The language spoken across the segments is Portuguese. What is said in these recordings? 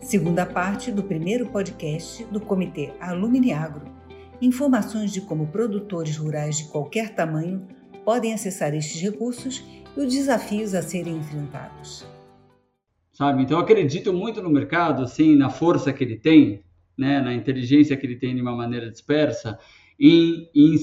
segunda parte do primeiro podcast do Comitê Alumni Agro. Informações de como produtores rurais de qualquer tamanho podem acessar estes recursos e os desafios a serem enfrentados. Sabe, então eu acredito muito no mercado, assim, na força que ele tem, né, na inteligência que ele tem de uma maneira dispersa, em, em,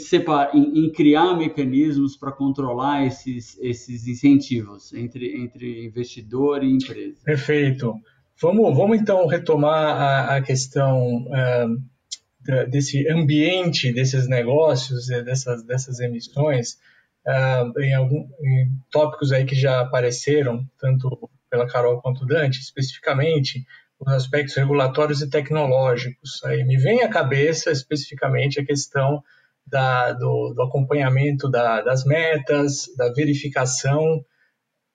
em, em criar mecanismos para controlar esses, esses incentivos entre, entre investidor e empresa. Perfeito. Vamos, vamos então retomar a, a questão uh, desse ambiente desses negócios, dessas, dessas emissões, uh, em, algum, em tópicos aí que já apareceram, tanto pela Carol quanto Dante, especificamente os aspectos regulatórios e tecnológicos. Aí me vem à cabeça especificamente a questão da, do, do, acompanhamento da, das metas, da verificação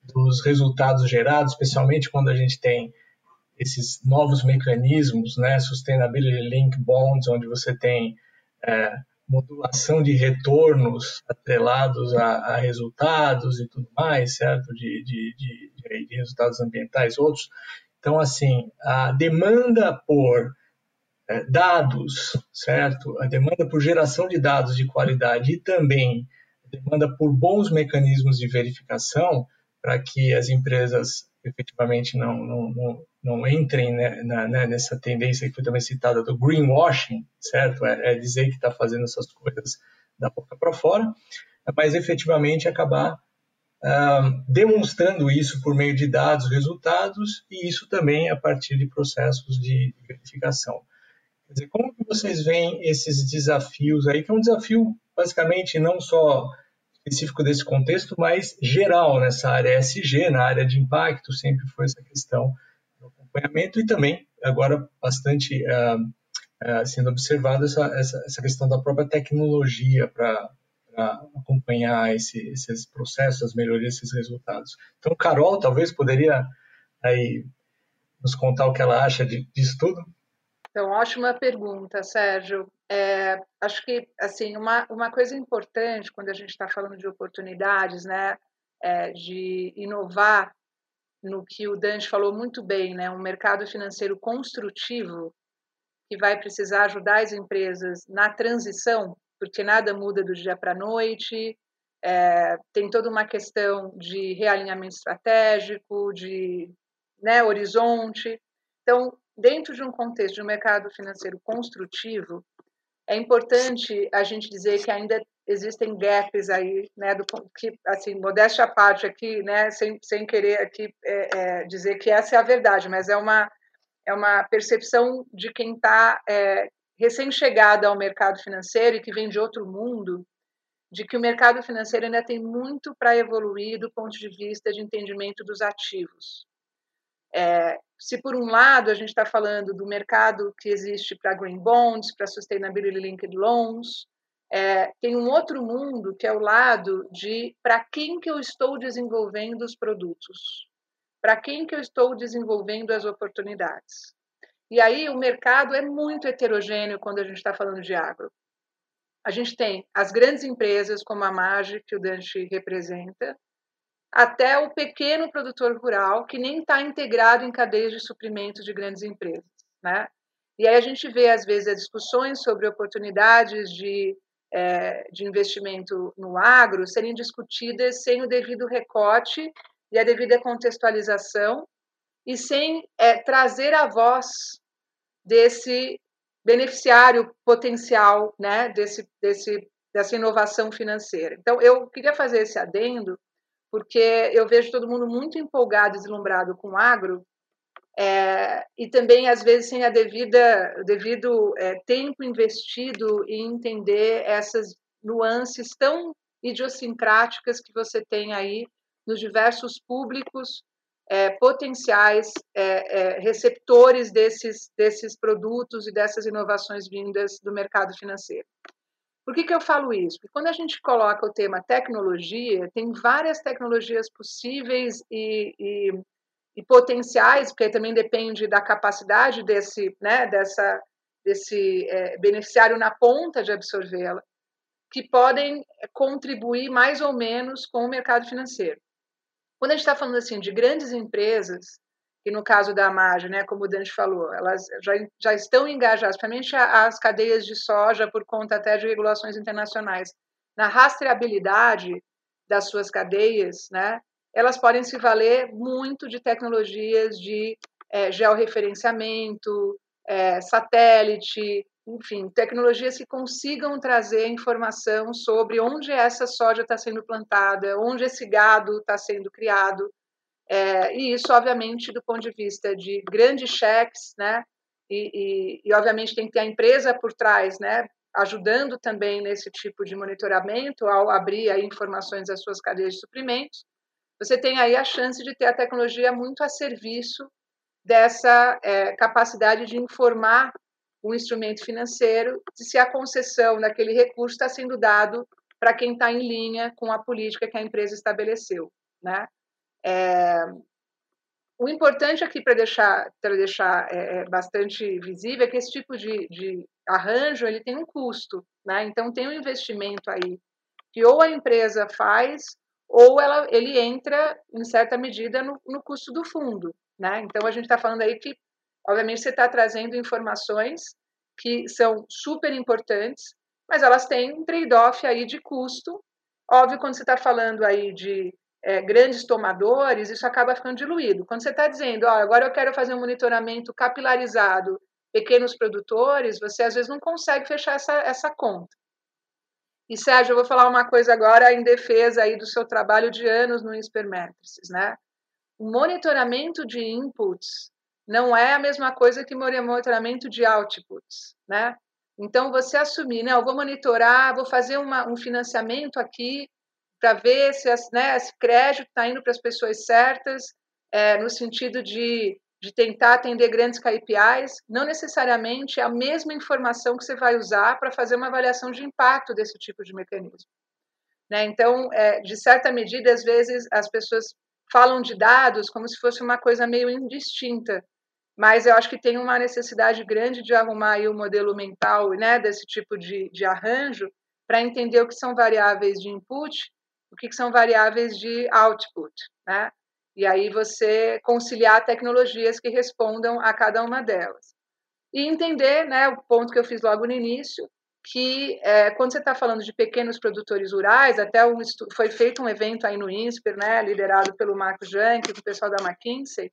dos resultados gerados, especialmente quando a gente tem esses novos mecanismos, né, Sustainability Link Bonds, onde você tem é, modulação de retornos atrelados a, a, resultados e tudo mais, certo? De, de, de, de resultados ambientais, outros. Então, assim, a demanda por é, dados, certo? A demanda por geração de dados de qualidade e também a demanda por bons mecanismos de verificação para que as empresas efetivamente não, não, não, não entrem né, na, né, nessa tendência que foi também citada do greenwashing, certo? É, é dizer que está fazendo essas coisas da boca para fora, mas efetivamente acabar demonstrando isso por meio de dados, resultados, e isso também a partir de processos de verificação. Quer dizer, como que vocês veem esses desafios aí, que é um desafio basicamente não só específico desse contexto, mas geral nessa área SG, na área de impacto, sempre foi essa questão acompanhamento e também agora bastante uh, uh, sendo observada essa, essa, essa, questão da própria tecnologia para acompanhar esse, esses processos, as melhorias, esses resultados. Então, Carol, talvez poderia aí nos contar o que ela acha de, disso tudo? Então, ótima pergunta, Sérgio. É, acho que assim uma, uma coisa importante quando a gente está falando de oportunidades, né, é de inovar no que o Dante falou muito bem, né, um mercado financeiro construtivo que vai precisar ajudar as empresas na transição, porque nada muda do dia para a noite, é, tem toda uma questão de realinhamento estratégico, de né, horizonte. Então, dentro de um contexto de um mercado financeiro construtivo, é importante a gente dizer que ainda existem gaps aí, né, do que, assim, modéstia à parte aqui, né, sem, sem querer aqui é, é, dizer que essa é a verdade, mas é uma, é uma percepção de quem está é, recém-chegada ao mercado financeiro e que vem de outro mundo, de que o mercado financeiro ainda tem muito para evoluir do ponto de vista de entendimento dos ativos. É, se por um lado a gente está falando do mercado que existe para green bonds, para sustainability linked loans, é, tem um outro mundo que é o lado de para quem que eu estou desenvolvendo os produtos, para quem que eu estou desenvolvendo as oportunidades. E aí o mercado é muito heterogêneo quando a gente está falando de agro. A gente tem as grandes empresas como a Magi, que o Dante representa, até o pequeno produtor rural que nem está integrado em cadeias de suprimento de grandes empresas, né? E aí a gente vê às vezes as discussões sobre oportunidades de, de investimento no agro serem discutidas sem o devido recorte e a devida contextualização e sem é, trazer a voz desse beneficiário potencial, né? Desse, desse dessa inovação financeira. Então eu queria fazer esse adendo porque eu vejo todo mundo muito empolgado e deslumbrado com o agro, é, e também, às vezes, sem a devida, o devido é, tempo investido em entender essas nuances tão idiosincráticas que você tem aí nos diversos públicos é, potenciais é, é, receptores desses, desses produtos e dessas inovações vindas do mercado financeiro. Por que, que eu falo isso? Porque quando a gente coloca o tema tecnologia, tem várias tecnologias possíveis e, e, e potenciais, porque também depende da capacidade desse, né, dessa, desse é, beneficiário na ponta de absorvê-la, que podem contribuir mais ou menos com o mercado financeiro. Quando a gente está falando assim de grandes empresas, que no caso da margem, né, como o Dante falou, elas já, já estão engajadas, principalmente as cadeias de soja, por conta até de regulações internacionais, na rastreabilidade das suas cadeias, né, elas podem se valer muito de tecnologias de é, georreferenciamento, é, satélite, enfim, tecnologias que consigam trazer informação sobre onde essa soja está sendo plantada, onde esse gado está sendo criado, é, e isso, obviamente, do ponto de vista de grandes cheques, né? E, e, e, obviamente, tem que ter a empresa por trás, né? Ajudando também nesse tipo de monitoramento, ao abrir aí informações das suas cadeias de suprimentos. Você tem aí a chance de ter a tecnologia muito a serviço dessa é, capacidade de informar o instrumento financeiro de se a concessão daquele recurso está sendo dado para quem está em linha com a política que a empresa estabeleceu, né? É, o importante aqui para deixar, para deixar é, é, bastante visível é que esse tipo de, de arranjo ele tem um custo, né? Então tem um investimento aí que ou a empresa faz ou ela, ele entra em certa medida no, no custo do fundo, né? Então a gente está falando aí que, obviamente, você está trazendo informações que são super importantes, mas elas têm um trade-off aí de custo. Óbvio, quando você está falando aí de é, grandes tomadores, isso acaba ficando diluído. Quando você está dizendo, agora eu quero fazer um monitoramento capilarizado, pequenos produtores, você às vezes não consegue fechar essa, essa conta. E Sérgio, eu vou falar uma coisa agora em defesa aí do seu trabalho de anos no Inspermetrics, né? O monitoramento de inputs não é a mesma coisa que monitoramento de outputs, né? Então você assumir, né? Eu vou monitorar, vou fazer uma, um financiamento aqui para ver se as, né, esse crédito está indo para as pessoas certas, é, no sentido de, de tentar atender grandes KPIs, não necessariamente é a mesma informação que você vai usar para fazer uma avaliação de impacto desse tipo de mecanismo. Né? Então, é, de certa medida, às vezes as pessoas falam de dados como se fosse uma coisa meio indistinta, mas eu acho que tem uma necessidade grande de arrumar aí o modelo mental né, desse tipo de, de arranjo para entender o que são variáveis de input o que, são variáveis de output, né? E aí você conciliar tecnologias que respondam a cada uma delas. E entender, né, o ponto que eu fiz logo no início, que é, quando você está falando de pequenos produtores rurais, até um, foi feito um evento aí no INSPER, né, liderado pelo Marco Jank, do pessoal da McKinsey,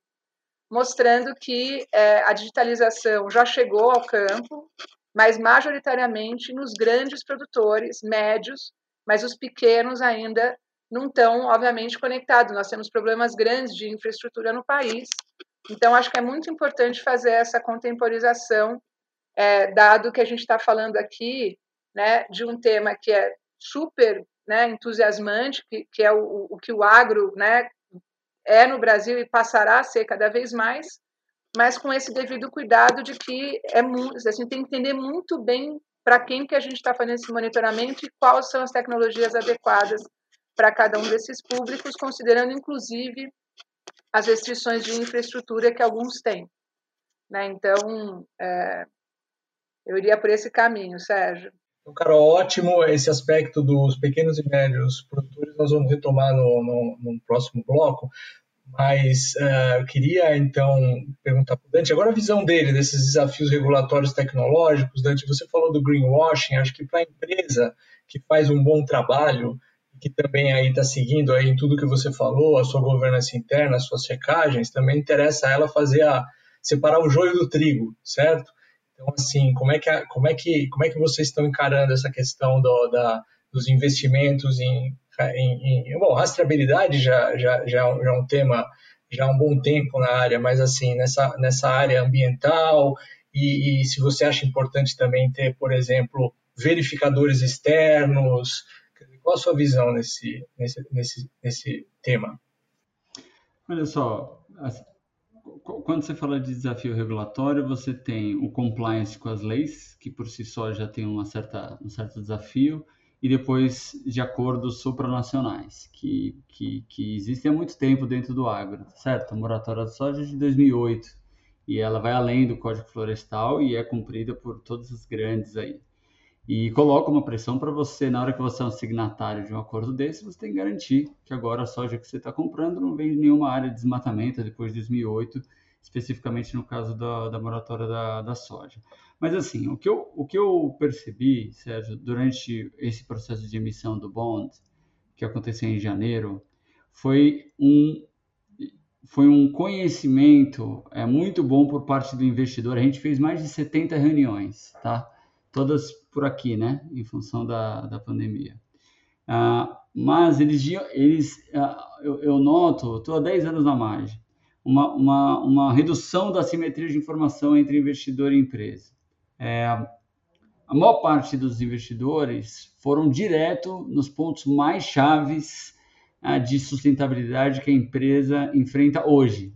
mostrando que é, a digitalização já chegou ao campo, mas majoritariamente nos grandes produtores médios mas os pequenos ainda não estão, obviamente, conectados. Nós temos problemas grandes de infraestrutura no país, então acho que é muito importante fazer essa contemporização, é, dado que a gente está falando aqui né, de um tema que é super né, entusiasmante, que, que é o, o, que o agro né, é no Brasil e passará a ser cada vez mais, mas com esse devido cuidado de que é assim, tem que entender muito bem para quem que a gente está fazendo esse monitoramento e quais são as tecnologias adequadas para cada um desses públicos, considerando inclusive as restrições de infraestrutura que alguns têm. Né? Então, é, eu iria por esse caminho, Sérgio. Então, Carol, ótimo esse aspecto dos pequenos e médios produtores, nós vamos retomar no, no, no próximo bloco. Mas uh, eu queria então perguntar para o Dante, agora a visão dele desses desafios regulatórios tecnológicos. Dante, você falou do greenwashing, acho que para a empresa que faz um bom trabalho, que também aí está seguindo aí tudo que você falou, a sua governança interna, as suas checagens, também interessa a ela fazer a separar o joio do trigo, certo? Então assim, como é que como é que como é que vocês estão encarando essa questão do, da, dos investimentos em em, em bom, rastreabilidade já, já, já, já é um tema já há um bom tempo na área, mas assim, nessa, nessa área ambiental, e, e, se você acha importante também ter, por exemplo, verificadores externos, qual a sua visão nesse, nesse, nesse, nesse tema? Olha só, quando você fala de desafio regulatório, você tem o compliance com as leis, que por si só já tem uma certa, um certo desafio, e depois de acordos supranacionais, que, que, que existem há muito tempo dentro do agro, certo? A moratória da soja é de 2008, e ela vai além do Código Florestal e é cumprida por todos os grandes aí. E coloca uma pressão para você, na hora que você é um signatário de um acordo desse, você tem que garantir que agora a soja que você está comprando não vem de nenhuma área de desmatamento depois de 2008 especificamente no caso da, da moratória da, da soja. Mas assim, o que, eu, o que eu percebi, Sérgio, durante esse processo de emissão do bond, que aconteceu em janeiro, foi um, foi um conhecimento é, muito bom por parte do investidor. A gente fez mais de 70 reuniões, tá? Todas por aqui, né? Em função da, da pandemia. Ah, mas eles, eles ah, eu, eu noto, estou há 10 anos na margem, uma, uma, uma redução da simetria de informação entre investidor e empresa. É, a maior parte dos investidores foram direto nos pontos mais chaves ah, de sustentabilidade que a empresa enfrenta hoje.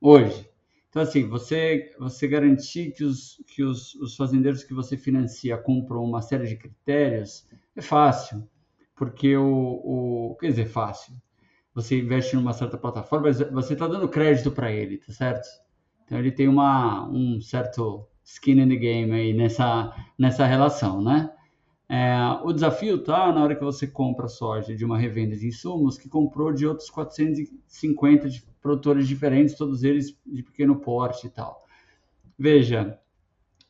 Hoje. Então, assim, você, você garantir que, os, que os, os fazendeiros que você financia cumpram uma série de critérios é fácil, porque o, o quer dizer, fácil. Você investe numa certa plataforma, você está dando crédito para ele, tá certo? Então, ele tem uma, um certo skin in the game aí nessa, nessa relação, né? É, o desafio tá na hora que você compra soja de uma revenda de insumos que comprou de outros 450 de produtores diferentes, todos eles de pequeno porte e tal. Veja,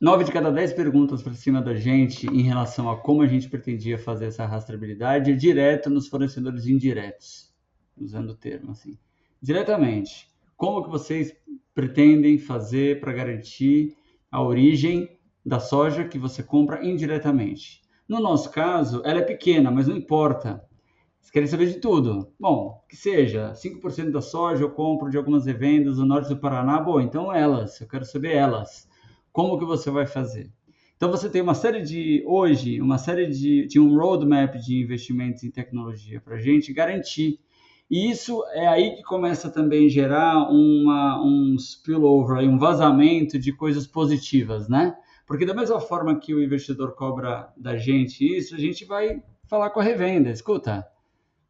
nove de cada dez perguntas para cima da gente em relação a como a gente pretendia fazer essa rastreabilidade é direto nos fornecedores indiretos, usando o termo assim. Diretamente, como que vocês pretendem fazer para garantir a origem da soja que você compra indiretamente. No nosso caso, ela é pequena, mas não importa. Vocês querem saber de tudo. Bom, que seja, 5% da soja eu compro de algumas revendas do norte do Paraná. Bom, então elas, eu quero saber elas. Como que você vai fazer? Então você tem uma série de, hoje, uma série de, de um roadmap de investimentos em tecnologia para a gente garantir e isso é aí que começa também a gerar uma, um spillover, um vazamento de coisas positivas, né? Porque da mesma forma que o investidor cobra da gente isso, a gente vai falar com a revenda. Escuta,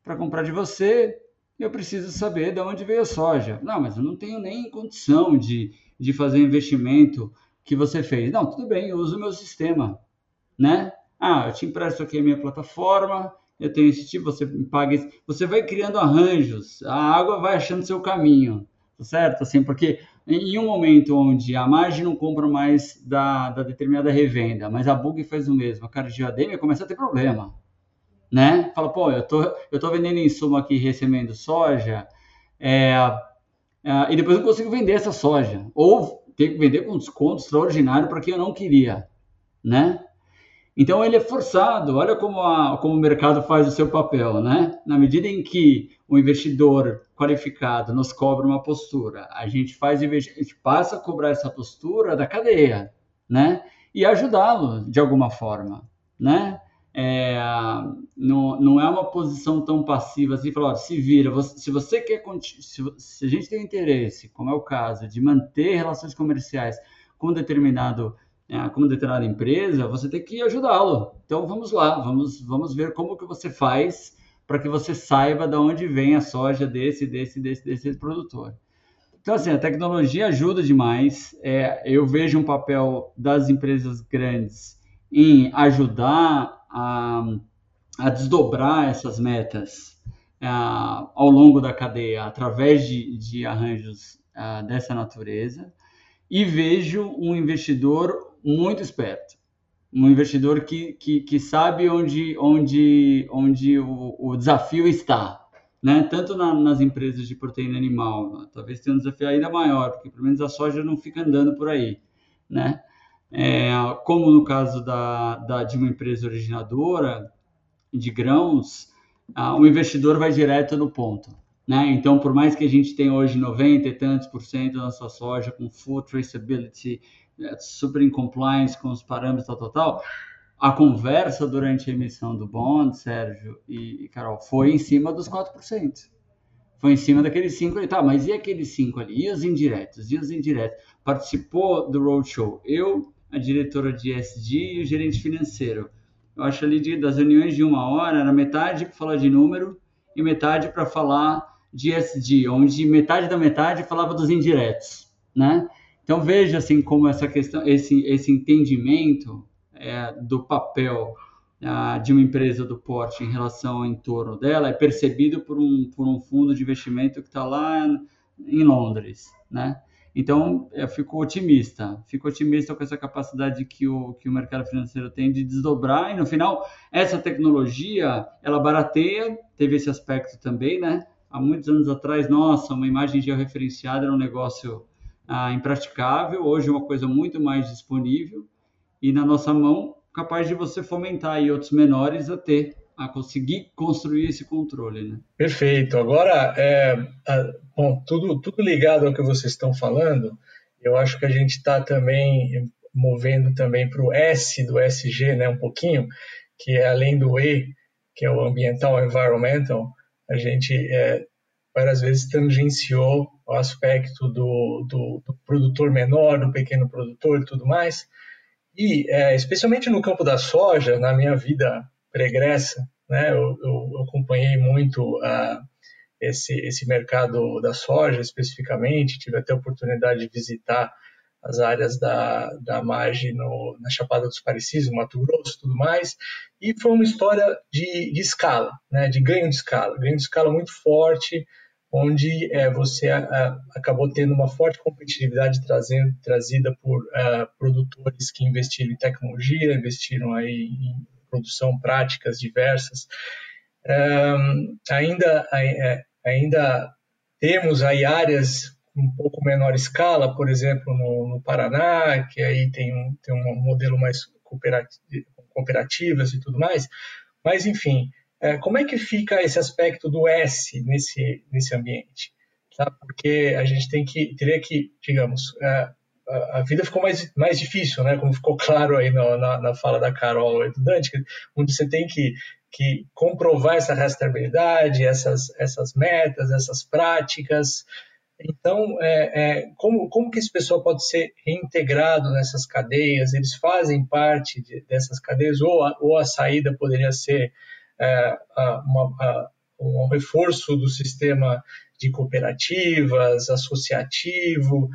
para comprar de você, eu preciso saber de onde veio a soja. Não, mas eu não tenho nem condição de, de fazer investimento que você fez. Não, tudo bem, eu uso o meu sistema, né? Ah, eu te empresto aqui a minha plataforma, eu tenho esse tipo, você paga isso. Você vai criando arranjos, a água vai achando seu caminho, tá certo? Assim, porque em um momento onde a margem não compra mais da, da determinada revenda, mas a bug faz o mesmo, a ADM começa a ter problema, né? Fala, pô, eu tô, eu tô vendendo insumo aqui recebendo soja, é, é, e depois não consigo vender essa soja, ou ter que vender com desconto extraordinário para quem eu não queria, né? Então ele é forçado, olha como, a, como o mercado faz o seu papel, né? Na medida em que o investidor qualificado nos cobra uma postura, a gente faz a gente passa a cobrar essa postura da cadeia, né? E ajudá-lo de alguma forma, né? É, não, não é uma posição tão passiva assim, falar, se vira, se você quer, se, se a gente tem interesse, como é o caso, de manter relações comerciais com determinado é, determinada empresa, você tem que ajudá-lo. Então vamos lá, vamos, vamos ver como que você faz para que você saiba de onde vem a soja desse, desse, desse, desse produtor. Então, assim, a tecnologia ajuda demais. É, eu vejo um papel das empresas grandes em ajudar a, a desdobrar essas metas é, ao longo da cadeia, através de, de arranjos é, dessa natureza. E vejo um investidor muito esperto. Um investidor que, que, que sabe onde, onde, onde o, o desafio está. Né? Tanto na, nas empresas de proteína animal, talvez tenha um desafio ainda maior, porque pelo menos a soja não fica andando por aí. Né? É, como no caso da, da, de uma empresa originadora de grãos, ah, o investidor vai direto no ponto. Né? Então, por mais que a gente tenha hoje 90 e tantos por cento da nossa soja com full traceability, é, super em compliance com os parâmetros tal, tal, tal. A conversa durante a emissão do bond, Sérgio e, e Carol, foi em cima dos 4%. Foi em cima daqueles 5 ali. Tá, mas e aqueles 5 ali? E os indiretos? E os indiretos? Participou do roadshow. Eu, a diretora de SD e o gerente financeiro. Eu acho ali de, das reuniões de uma hora, era metade para falar de número e metade para falar de SD, onde metade da metade falava dos indiretos, né? Então veja assim como essa questão, esse, esse entendimento é, do papel ah, de uma empresa do porte em relação ao entorno dela é percebido por um, por um fundo de investimento que está lá em Londres, né? Então, eu fico otimista, fico otimista com essa capacidade que o, que o mercado financeiro tem de desdobrar, e no final, essa tecnologia, ela barateia, teve esse aspecto também, né? Há muitos anos atrás, nossa, uma imagem georreferenciada era um negócio ah, impraticável, hoje é uma coisa muito mais disponível, e na nossa mão, capaz de você fomentar aí outros menores a ter a conseguir construir esse controle, né? Perfeito. Agora, é, bom, tudo, tudo ligado ao que vocês estão falando, eu acho que a gente está também movendo também para o S do SG, né, um pouquinho, que é além do E, que é o ambiental, environmental, a gente é, várias vezes tangenciou o aspecto do, do, do, produtor menor, do pequeno produtor e tudo mais. E, é, especialmente no campo da soja, na minha vida pregressa, né? Eu, eu acompanhei muito uh, esse, esse mercado da soja especificamente, tive até a oportunidade de visitar as áreas da, da margem no, na Chapada dos Parecis, no Mato Grosso tudo mais, e foi uma história de, de escala, né? de ganho de escala, ganho de escala muito forte, onde é, você a, acabou tendo uma forte competitividade trazendo, trazida por uh, produtores que investiram em tecnologia, investiram aí em produção, práticas diversas. Um, ainda, é, ainda temos aí áreas um pouco menor escala, por exemplo, no, no Paraná, que aí tem um, tem um modelo mais cooperativo, cooperativas e tudo mais. Mas, enfim, é, como é que fica esse aspecto do S nesse, nesse ambiente? Tá? Porque a gente tem que, teria que, digamos, a, vida ficou mais, mais difícil, né? Como ficou claro aí no, na, na fala da Carol e do Dante, onde você tem que, que comprovar essa rastreabilidade, essas, essas metas, essas práticas. Então, é, é, como, como que esse pessoal pode ser reintegrado nessas cadeias? Eles fazem parte de, dessas cadeias ou a, ou a saída poderia ser é, uma, um reforço do sistema de cooperativas, associativo,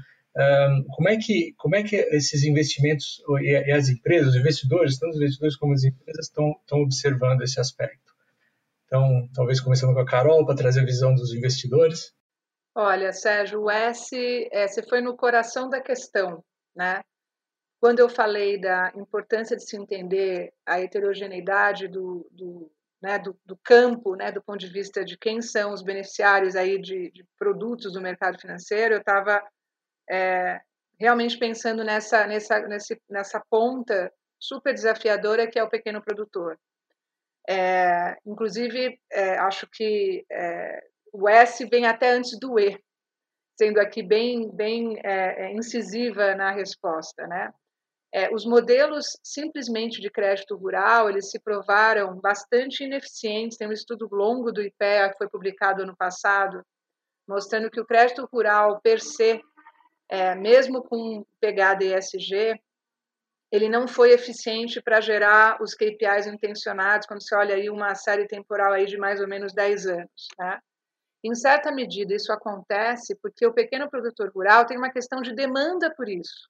como é que como é que esses investimentos e, as empresas, os investidores, tanto os investidores como as empresas estão estão observando esse aspecto? Então, talvez começando com a Carol para trazer a visão dos investidores. Olha, Sérgio, o S, é, você foi no coração da questão, né? Quando eu falei da importância de se entender a heterogeneidade do, do, né, do, do campo, né, do ponto de vista de quem são os beneficiários aí de, de produtos do mercado financeiro, eu estava é, realmente pensando nessa, nessa, nessa ponta super desafiadora que é o pequeno produtor. É, inclusive, é, acho que é, o S vem até antes do E, sendo aqui bem, bem é, é, incisiva na resposta. Né? os modelos simplesmente de crédito rural, eles se provaram bastante ineficientes. Tem um estudo longo do IPEA que foi publicado ano passado, mostrando que o crédito rural per se é, mesmo com pegada ESG, ele não foi eficiente para gerar os KPIs intencionados quando você olha aí uma série temporal aí de mais ou menos 10 anos. Né? Em certa medida, isso acontece porque o pequeno produtor rural tem uma questão de demanda por isso.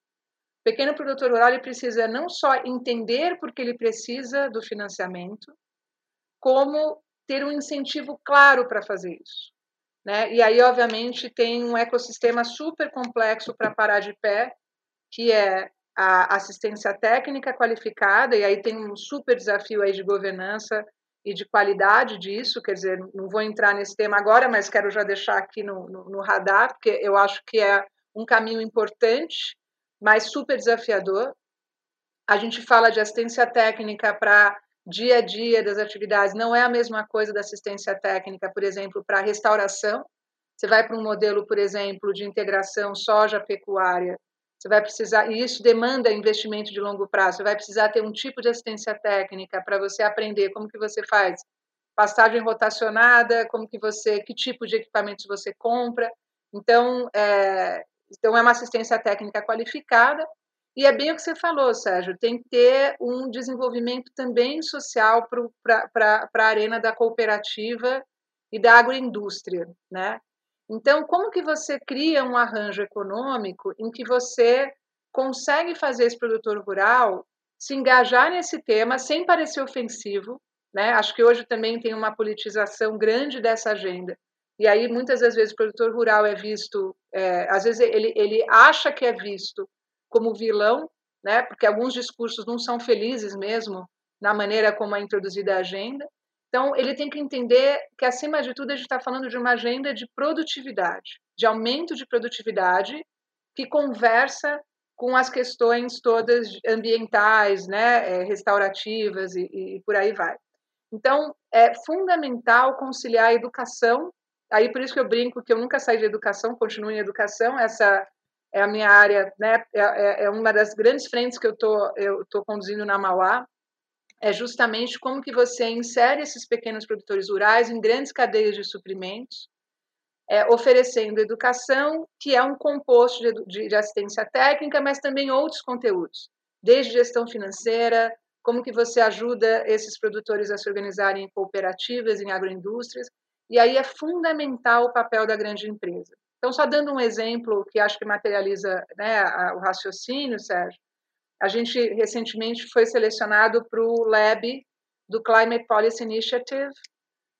O pequeno produtor rural ele precisa não só entender porque ele precisa do financiamento, como ter um incentivo claro para fazer isso. Né? E aí, obviamente, tem um ecossistema super complexo para parar de pé, que é a assistência técnica qualificada, e aí tem um super desafio aí de governança e de qualidade disso, quer dizer, não vou entrar nesse tema agora, mas quero já deixar aqui no, no, no radar, porque eu acho que é um caminho importante, mas super desafiador. A gente fala de assistência técnica para dia a dia das atividades não é a mesma coisa da assistência técnica, por exemplo, para restauração. Você vai para um modelo, por exemplo, de integração soja-pecuária, você vai precisar, e isso demanda investimento de longo prazo, você vai precisar ter um tipo de assistência técnica para você aprender como que você faz passagem rotacionada, como que você, que tipo de equipamentos você compra. Então, é, então é uma assistência técnica qualificada e é bem o que você falou, Sérgio, tem que ter um desenvolvimento também social para a arena da cooperativa e da agroindústria, né? Então, como que você cria um arranjo econômico em que você consegue fazer esse produtor rural se engajar nesse tema sem parecer ofensivo, né? Acho que hoje também tem uma politização grande dessa agenda, E aí, muitas das vezes, o produtor rural é visto, é, às vezes ele, ele acha que é visto como vilão, né? porque alguns discursos não são felizes mesmo na maneira como é introduzida a agenda. Então, ele tem que entender que, acima de tudo, a gente está falando de uma agenda de produtividade, de aumento de produtividade, que conversa com as questões todas ambientais, né, é, restaurativas e, e por aí vai. Então, é fundamental conciliar a educação. Aí, por isso que eu brinco que eu nunca saí de educação, continuo em educação. Essa é a minha área, né? É, é, é uma das grandes frentes que eu tô eu tô conduzindo na Mauá. É justamente como que você insere esses pequenos produtores rurais em grandes cadeias de suprimentos, é, oferecendo educação, que é um composto de, de, de assistência técnica, mas também outros conteúdos, desde gestão financeira, como que você ajuda esses produtores a se organizarem em cooperativas, em agroindústrias, e aí é fundamental o papel da grande empresa. Então, só dando um exemplo que acho que materializa né, o raciocínio, Sérgio, a gente recentemente foi selecionado para o Lab do Climate Policy Initiative,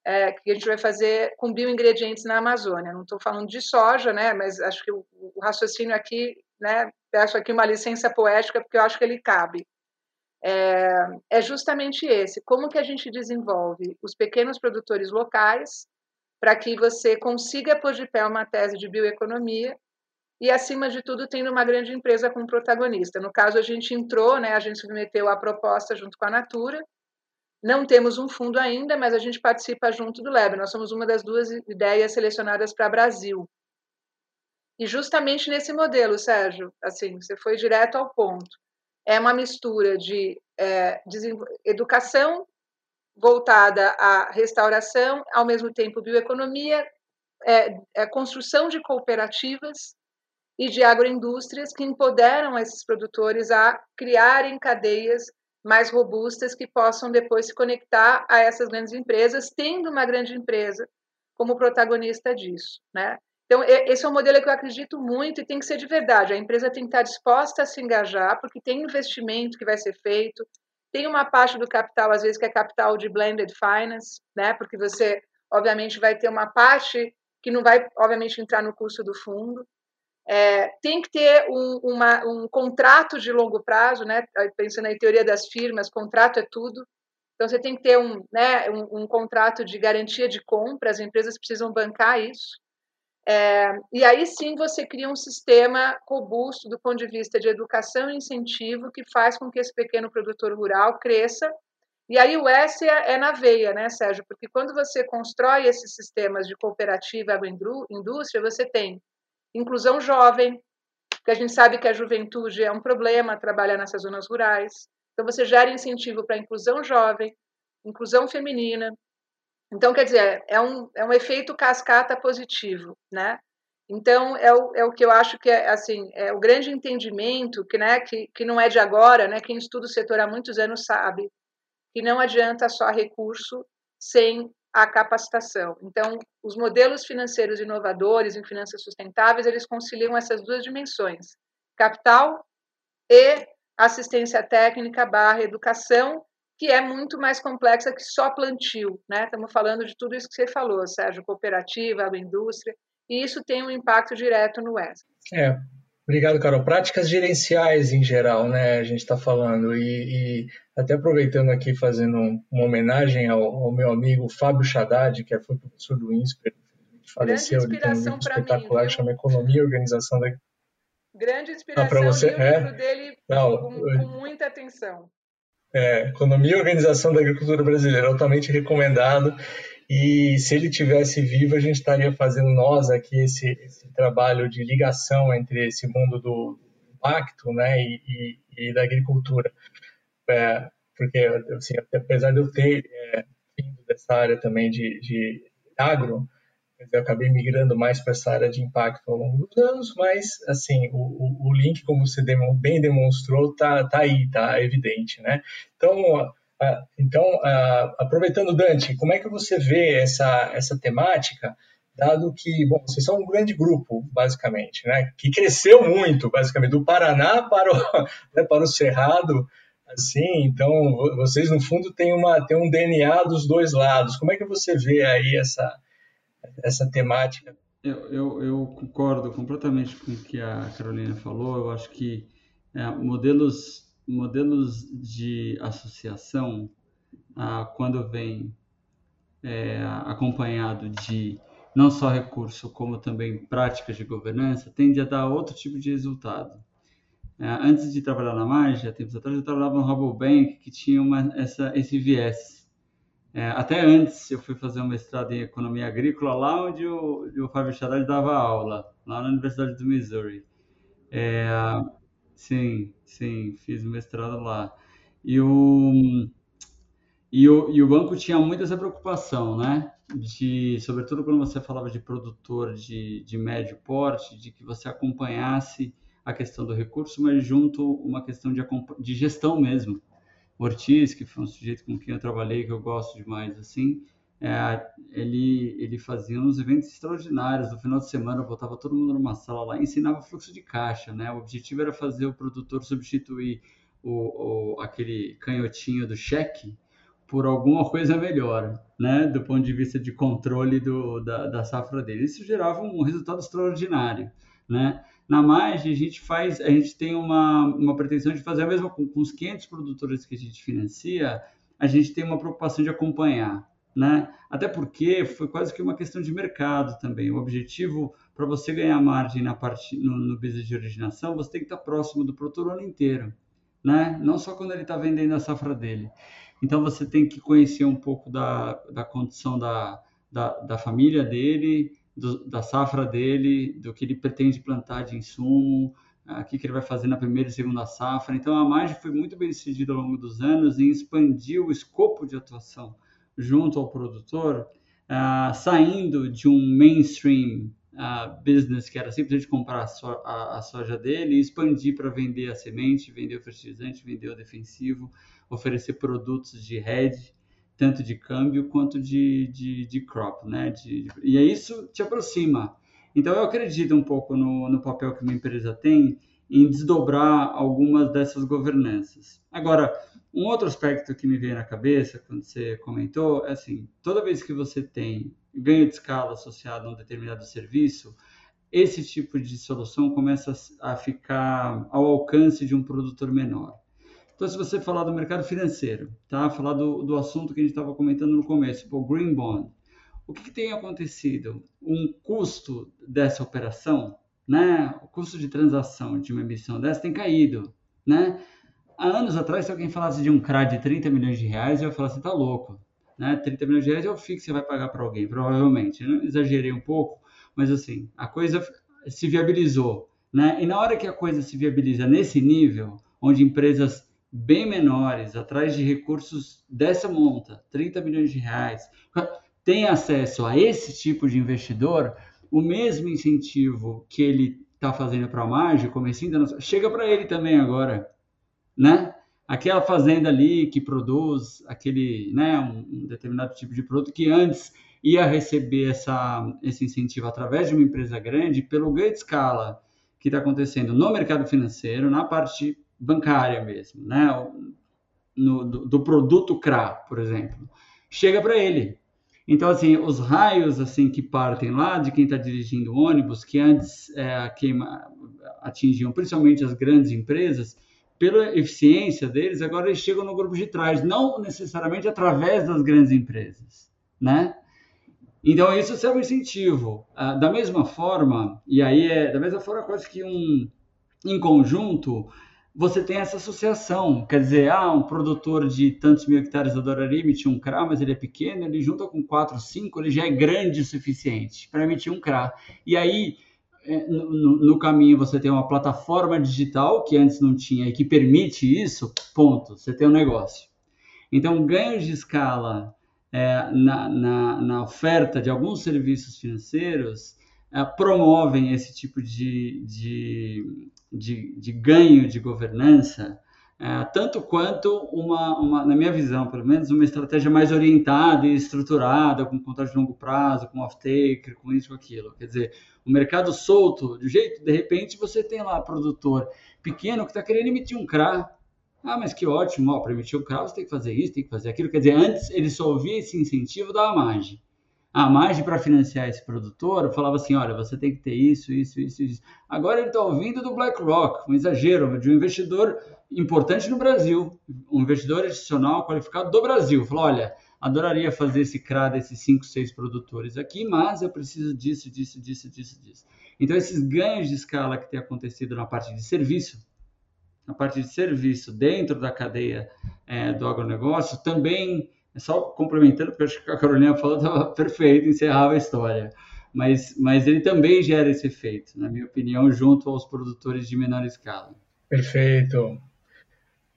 é, que a gente vai fazer com bioingredientes na Amazônia. Não estou falando de soja, né, mas acho que o, o raciocínio aqui, né, peço aqui uma licença poética, porque eu acho que ele cabe é, é justamente esse: como que a gente desenvolve os pequenos produtores locais para que você consiga pôr de pé uma tese de bioeconomia e, acima de tudo, tendo uma grande empresa como protagonista. No caso, a gente entrou, né, a gente submeteu a proposta junto com a Natura. Não temos um fundo ainda, mas a gente participa junto do LEB. Nós somos uma das duas ideias selecionadas para Brasil. E justamente nesse modelo, Sérgio, assim, você foi direto ao ponto é uma mistura de é, educação voltada à restauração, ao mesmo tempo bioeconomia, é, é, construção de cooperativas e de agroindústrias que empoderam esses produtores a criarem cadeias mais robustas que possam depois se conectar a essas grandes empresas, tendo uma grande empresa como protagonista disso, né? Então, esse é um modelo que eu acredito muito e tem que ser de verdade. A empresa tem que estar disposta a se engajar, porque tem investimento que vai ser feito, tem uma parte do capital, às vezes, que é capital de blended finance, né? porque você, obviamente, vai ter uma parte que não vai, obviamente, entrar no custo do fundo. É, tem que ter um, uma, um contrato de longo prazo, né? pensando na teoria das firmas, contrato é tudo. Então, você tem que ter um, né, um, um contrato de garantia de compra, as empresas precisam bancar isso. É, e aí sim você cria um sistema robusto do ponto de vista de educação e incentivo que faz com que esse pequeno produtor rural cresça. E aí o S é, é na veia, né, Sérgio? Porque quando você constrói esses sistemas de cooperativa agroindústria, você tem inclusão jovem, que a gente sabe que a juventude é um problema trabalhar nessas zonas rurais. Então você gera incentivo para inclusão jovem, inclusão feminina, então, quer dizer, é um, é um efeito cascata positivo, né? Então, é o, é o que eu acho que é, assim, é o grande entendimento, que, né, que, que não é de agora, né? Quem estuda o setor há muitos anos sabe que não adianta só recurso sem a capacitação. Então, os modelos financeiros inovadores em finanças sustentáveis, eles conciliam essas duas dimensões, capital e assistência técnica barra educação, que é muito mais complexa que só plantio, né? Estamos falando de tudo isso que você falou, Sérgio, cooperativa, agroindústria, e isso tem um impacto direto no Oeste. É, obrigado, Carol. Práticas gerenciais em geral, né? A gente está falando e, e, até aproveitando aqui fazendo uma homenagem ao, ao, meu amigo Fábio Haddad, que foi professor do INSPER, faleceu, ele tem um livro espetacular que chama Economia e Organização da Grande inspiração, ah, você, o é? livro dele Não, com, com muita atenção. É, Economia e Organização da Agricultura Brasileira, altamente recomendado. E se ele tivesse vivo, a gente estaria fazendo nós aqui esse, esse trabalho de ligação entre esse mundo do impacto né, e, e, e da agricultura. É, porque, assim, apesar de eu ter é, vindo dessa área também de, de agro, eu acabei migrando mais para essa área de impacto ao longo dos anos, mas assim o, o, link, como você bem demonstrou, tá, tá aí, tá evidente, né? Então, então aproveitando Dante, como é que você vê essa essa temática? Dado que, bom, vocês são um grande grupo, basicamente, né? Que cresceu muito, basicamente, do Paraná para o, né, para o Cerrado, assim. Então, vocês no fundo têm uma têm um DNA dos dois lados. Como é que você vê aí essa essa temática. Eu, eu, eu, concordo completamente com o que a Carolina falou. Eu acho que é, modelos, modelos de associação, ah, quando vem é, acompanhado de não só recurso, como também práticas de governança, tende a dar outro tipo de resultado. É, antes de trabalhar na Margem, tempos atrás, eu trabalhava no Rabobank, que tinha uma, essa, esse viés. É, até antes, eu fui fazer um mestrado em Economia Agrícola, lá onde o, o Fábio Charad dava aula, lá na Universidade do Missouri. É, sim, sim, fiz mestrado lá. E o, e o, e o banco tinha muito essa preocupação, né? De, sobretudo quando você falava de produtor de, de médio porte, de que você acompanhasse a questão do recurso, mas junto uma questão de, de gestão mesmo. Ortiz, que foi um sujeito com quem eu trabalhei, que eu gosto demais, assim, é, ele, ele fazia uns eventos extraordinários. No final de semana, botava todo mundo numa sala lá e ensinava fluxo de caixa, né? O objetivo era fazer o produtor substituir o, o aquele canhotinho do cheque por alguma coisa melhor, né, do ponto de vista de controle do, da, da safra dele. Isso gerava um resultado extraordinário, né? Na margem, a gente faz, a gente tem uma, uma pretensão de fazer a mesma com, com os 500 produtores que a gente financia, a gente tem uma preocupação de acompanhar, né? Até porque foi quase que uma questão de mercado também. O objetivo para você ganhar margem na parte no, no business de originação, você tem que estar próximo do produtor o ano inteiro, né? Não só quando ele está vendendo a safra dele. Então você tem que conhecer um pouco da, da condição da, da, da família dele, do, da safra dele, do que ele pretende plantar de insumo, o que, que ele vai fazer na primeira e segunda safra. Então a Margem foi muito bem decidida ao longo dos anos em expandir o escopo de atuação junto ao produtor, uh, saindo de um mainstream uh, business que era simplesmente comprar a, so a, a soja dele e expandir para vender a semente, vender o fertilizante, vender o defensivo, oferecer produtos de hedge, tanto de câmbio quanto de, de, de crop, né? De, de, e isso te aproxima. Então eu acredito um pouco no, no papel que uma empresa tem em desdobrar algumas dessas governanças. Agora, um outro aspecto que me veio na cabeça quando você comentou é assim: toda vez que você tem ganho de escala associado a um determinado serviço, esse tipo de solução começa a ficar ao alcance de um produtor menor. Então, se você falar do mercado financeiro, tá? falar do, do assunto que a gente estava comentando no começo, o Green Bond, o que, que, tem acontecido? Um custo dessa operação, né? o custo de transação de uma emissão dessa tem caído. Né? Há anos atrás, se alguém falasse de um CRA de 30 milhões de reais, eu ia falar, você está louco. Né? 30 milhões de reais é o FII que você vai pagar para alguém, provavelmente. Eu exagerei um pouco, mas assim, a coisa se viabilizou. Né? E na hora que a coisa se viabiliza nesse nível, onde empresas bem menores, atrás de recursos dessa monta, 30 milhões de reais, tem acesso a esse tipo de investidor, o mesmo incentivo que ele está fazendo para a margem, comecinho da chega para ele também agora, né? Aquela fazenda ali que produz aquele, né, um, determinado tipo de produto que antes ia receber essa, esse incentivo através de uma empresa grande, pelo ganho de escala que está acontecendo no mercado financeiro, na parte bancária mesmo, né? No, do, do produto CRA, por exemplo, chega para ele. Então, assim, os raios assim que partem lá de quem está dirigindo ônibus, que antes é, queima, atingiam principalmente as grandes empresas, pela eficiência deles, agora eles chegam no grupo de trás, não necessariamente através das grandes empresas, né? Então, isso serve um incentivo. Ah, da mesma forma, e aí é da mesma forma quase que um em conjunto, você tem essa associação. Quer dizer, ah, um produtor de tantos mil hectares adoraria emitir um CRA, mas ele é pequeno, ele junta com 4, 5, ele já é grande o suficiente para emitir um CRA. E aí, é, no, no, caminho, você tem uma plataforma digital que antes não tinha e que permite isso, ponto, você tem um negócio. Então, ganhos de escala é, na, na, na oferta de alguns serviços financeiros promovem esse tipo de, de, de, de ganho de governança, é, tanto quanto uma, uma, na minha visão, pelo menos, uma estratégia mais orientada e estruturada, com contrato de longo prazo, com off-taker, com isso, com aquilo. Quer dizer, o mercado solto, de jeito, de repente você tem lá produtor pequeno que está querendo emitir um CRA. Ah, mas que ótimo, para emitir um CRA você tem que fazer isso, tem que fazer aquilo. Quer dizer, antes ele só ouvia esse incentivo da margem. A margem para financiar esse produtor, eu falava assim, olha, você tem que ter isso, isso, isso, isso. Agora ele está ouvindo do BlackRock, um exagero, de um investidor importante no Brasil, um investidor institucional qualificado do Brasil. Falou, olha, adoraria fazer esse CRA desses cinco, seis produtores aqui, mas eu preciso disso, disso, disso, disso, disso. Então, esses ganhos de escala que tem acontecido na parte de serviço, na parte de serviço dentro da cadeia é, do agronegócio, também só complementando, porque acho que a Carolina falou, estava perfeito, encerrava a história. Mas, mas ele também gera esse efeito, na minha opinião, junto aos produtores de menor escala. Perfeito.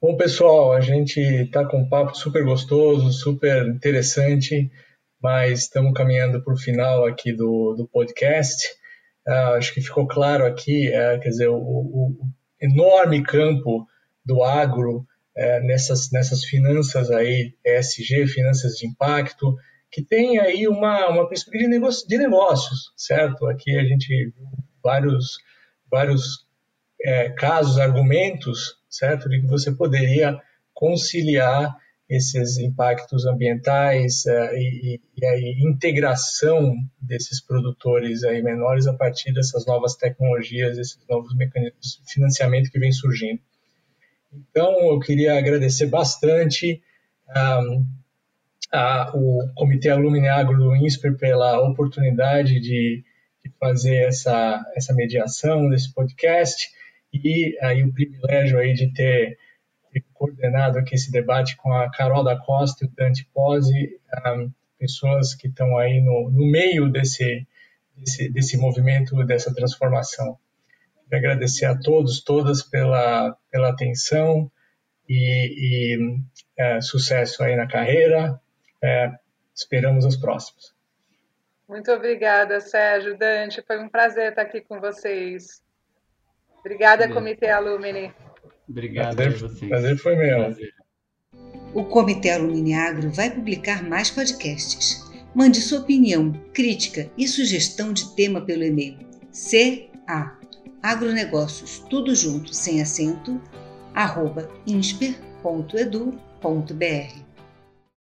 Bom, pessoal, a gente está com um papo super gostoso, super interessante, mas estamos caminhando para o final aqui do, do podcast. Uh, acho que ficou claro aqui, uh, quer dizer, o, o, enorme campo do agro é, nessas, nessas finanças aí, ESG, finanças de impacto, que tem aí uma, uma perspectiva de, negócio, de negócios, certo? Aqui a gente viu vários, vários é, casos, argumentos, certo? De que você poderia conciliar esses impactos ambientais uh, e, e, a integração desses produtores aí menores a partir dessas novas tecnologias, esses novos mecanismos de financiamento que vem surgindo. Então, eu queria agradecer bastante um, a, o Comitê Alumni Agro do INSPER pela oportunidade de, de, fazer essa, essa mediação desse podcast e aí o privilégio aí de ter, coordenado aqui esse debate com a Carol da Costa e o Dante Pose, um, pessoas que estão aí no, no meio desse, desse, desse movimento, dessa transformação. Quero agradecer a todos, todas pela, pela atenção e, e é, sucesso aí na carreira. É, esperamos os próximos. Muito obrigada, Sérgio, Dante. Foi um prazer estar aqui com vocês. Obrigada, Comitê Alumni. Obrigado prazer, a vocês. Prazer foi meu. Prazer. O Comitê Alumni Agro vai publicar mais podcasts. Mande sua opinião, crítica e sugestão de tema pelo e-mail ca agronegócios, tudo junto, sem acento, arroba insper.edu.br.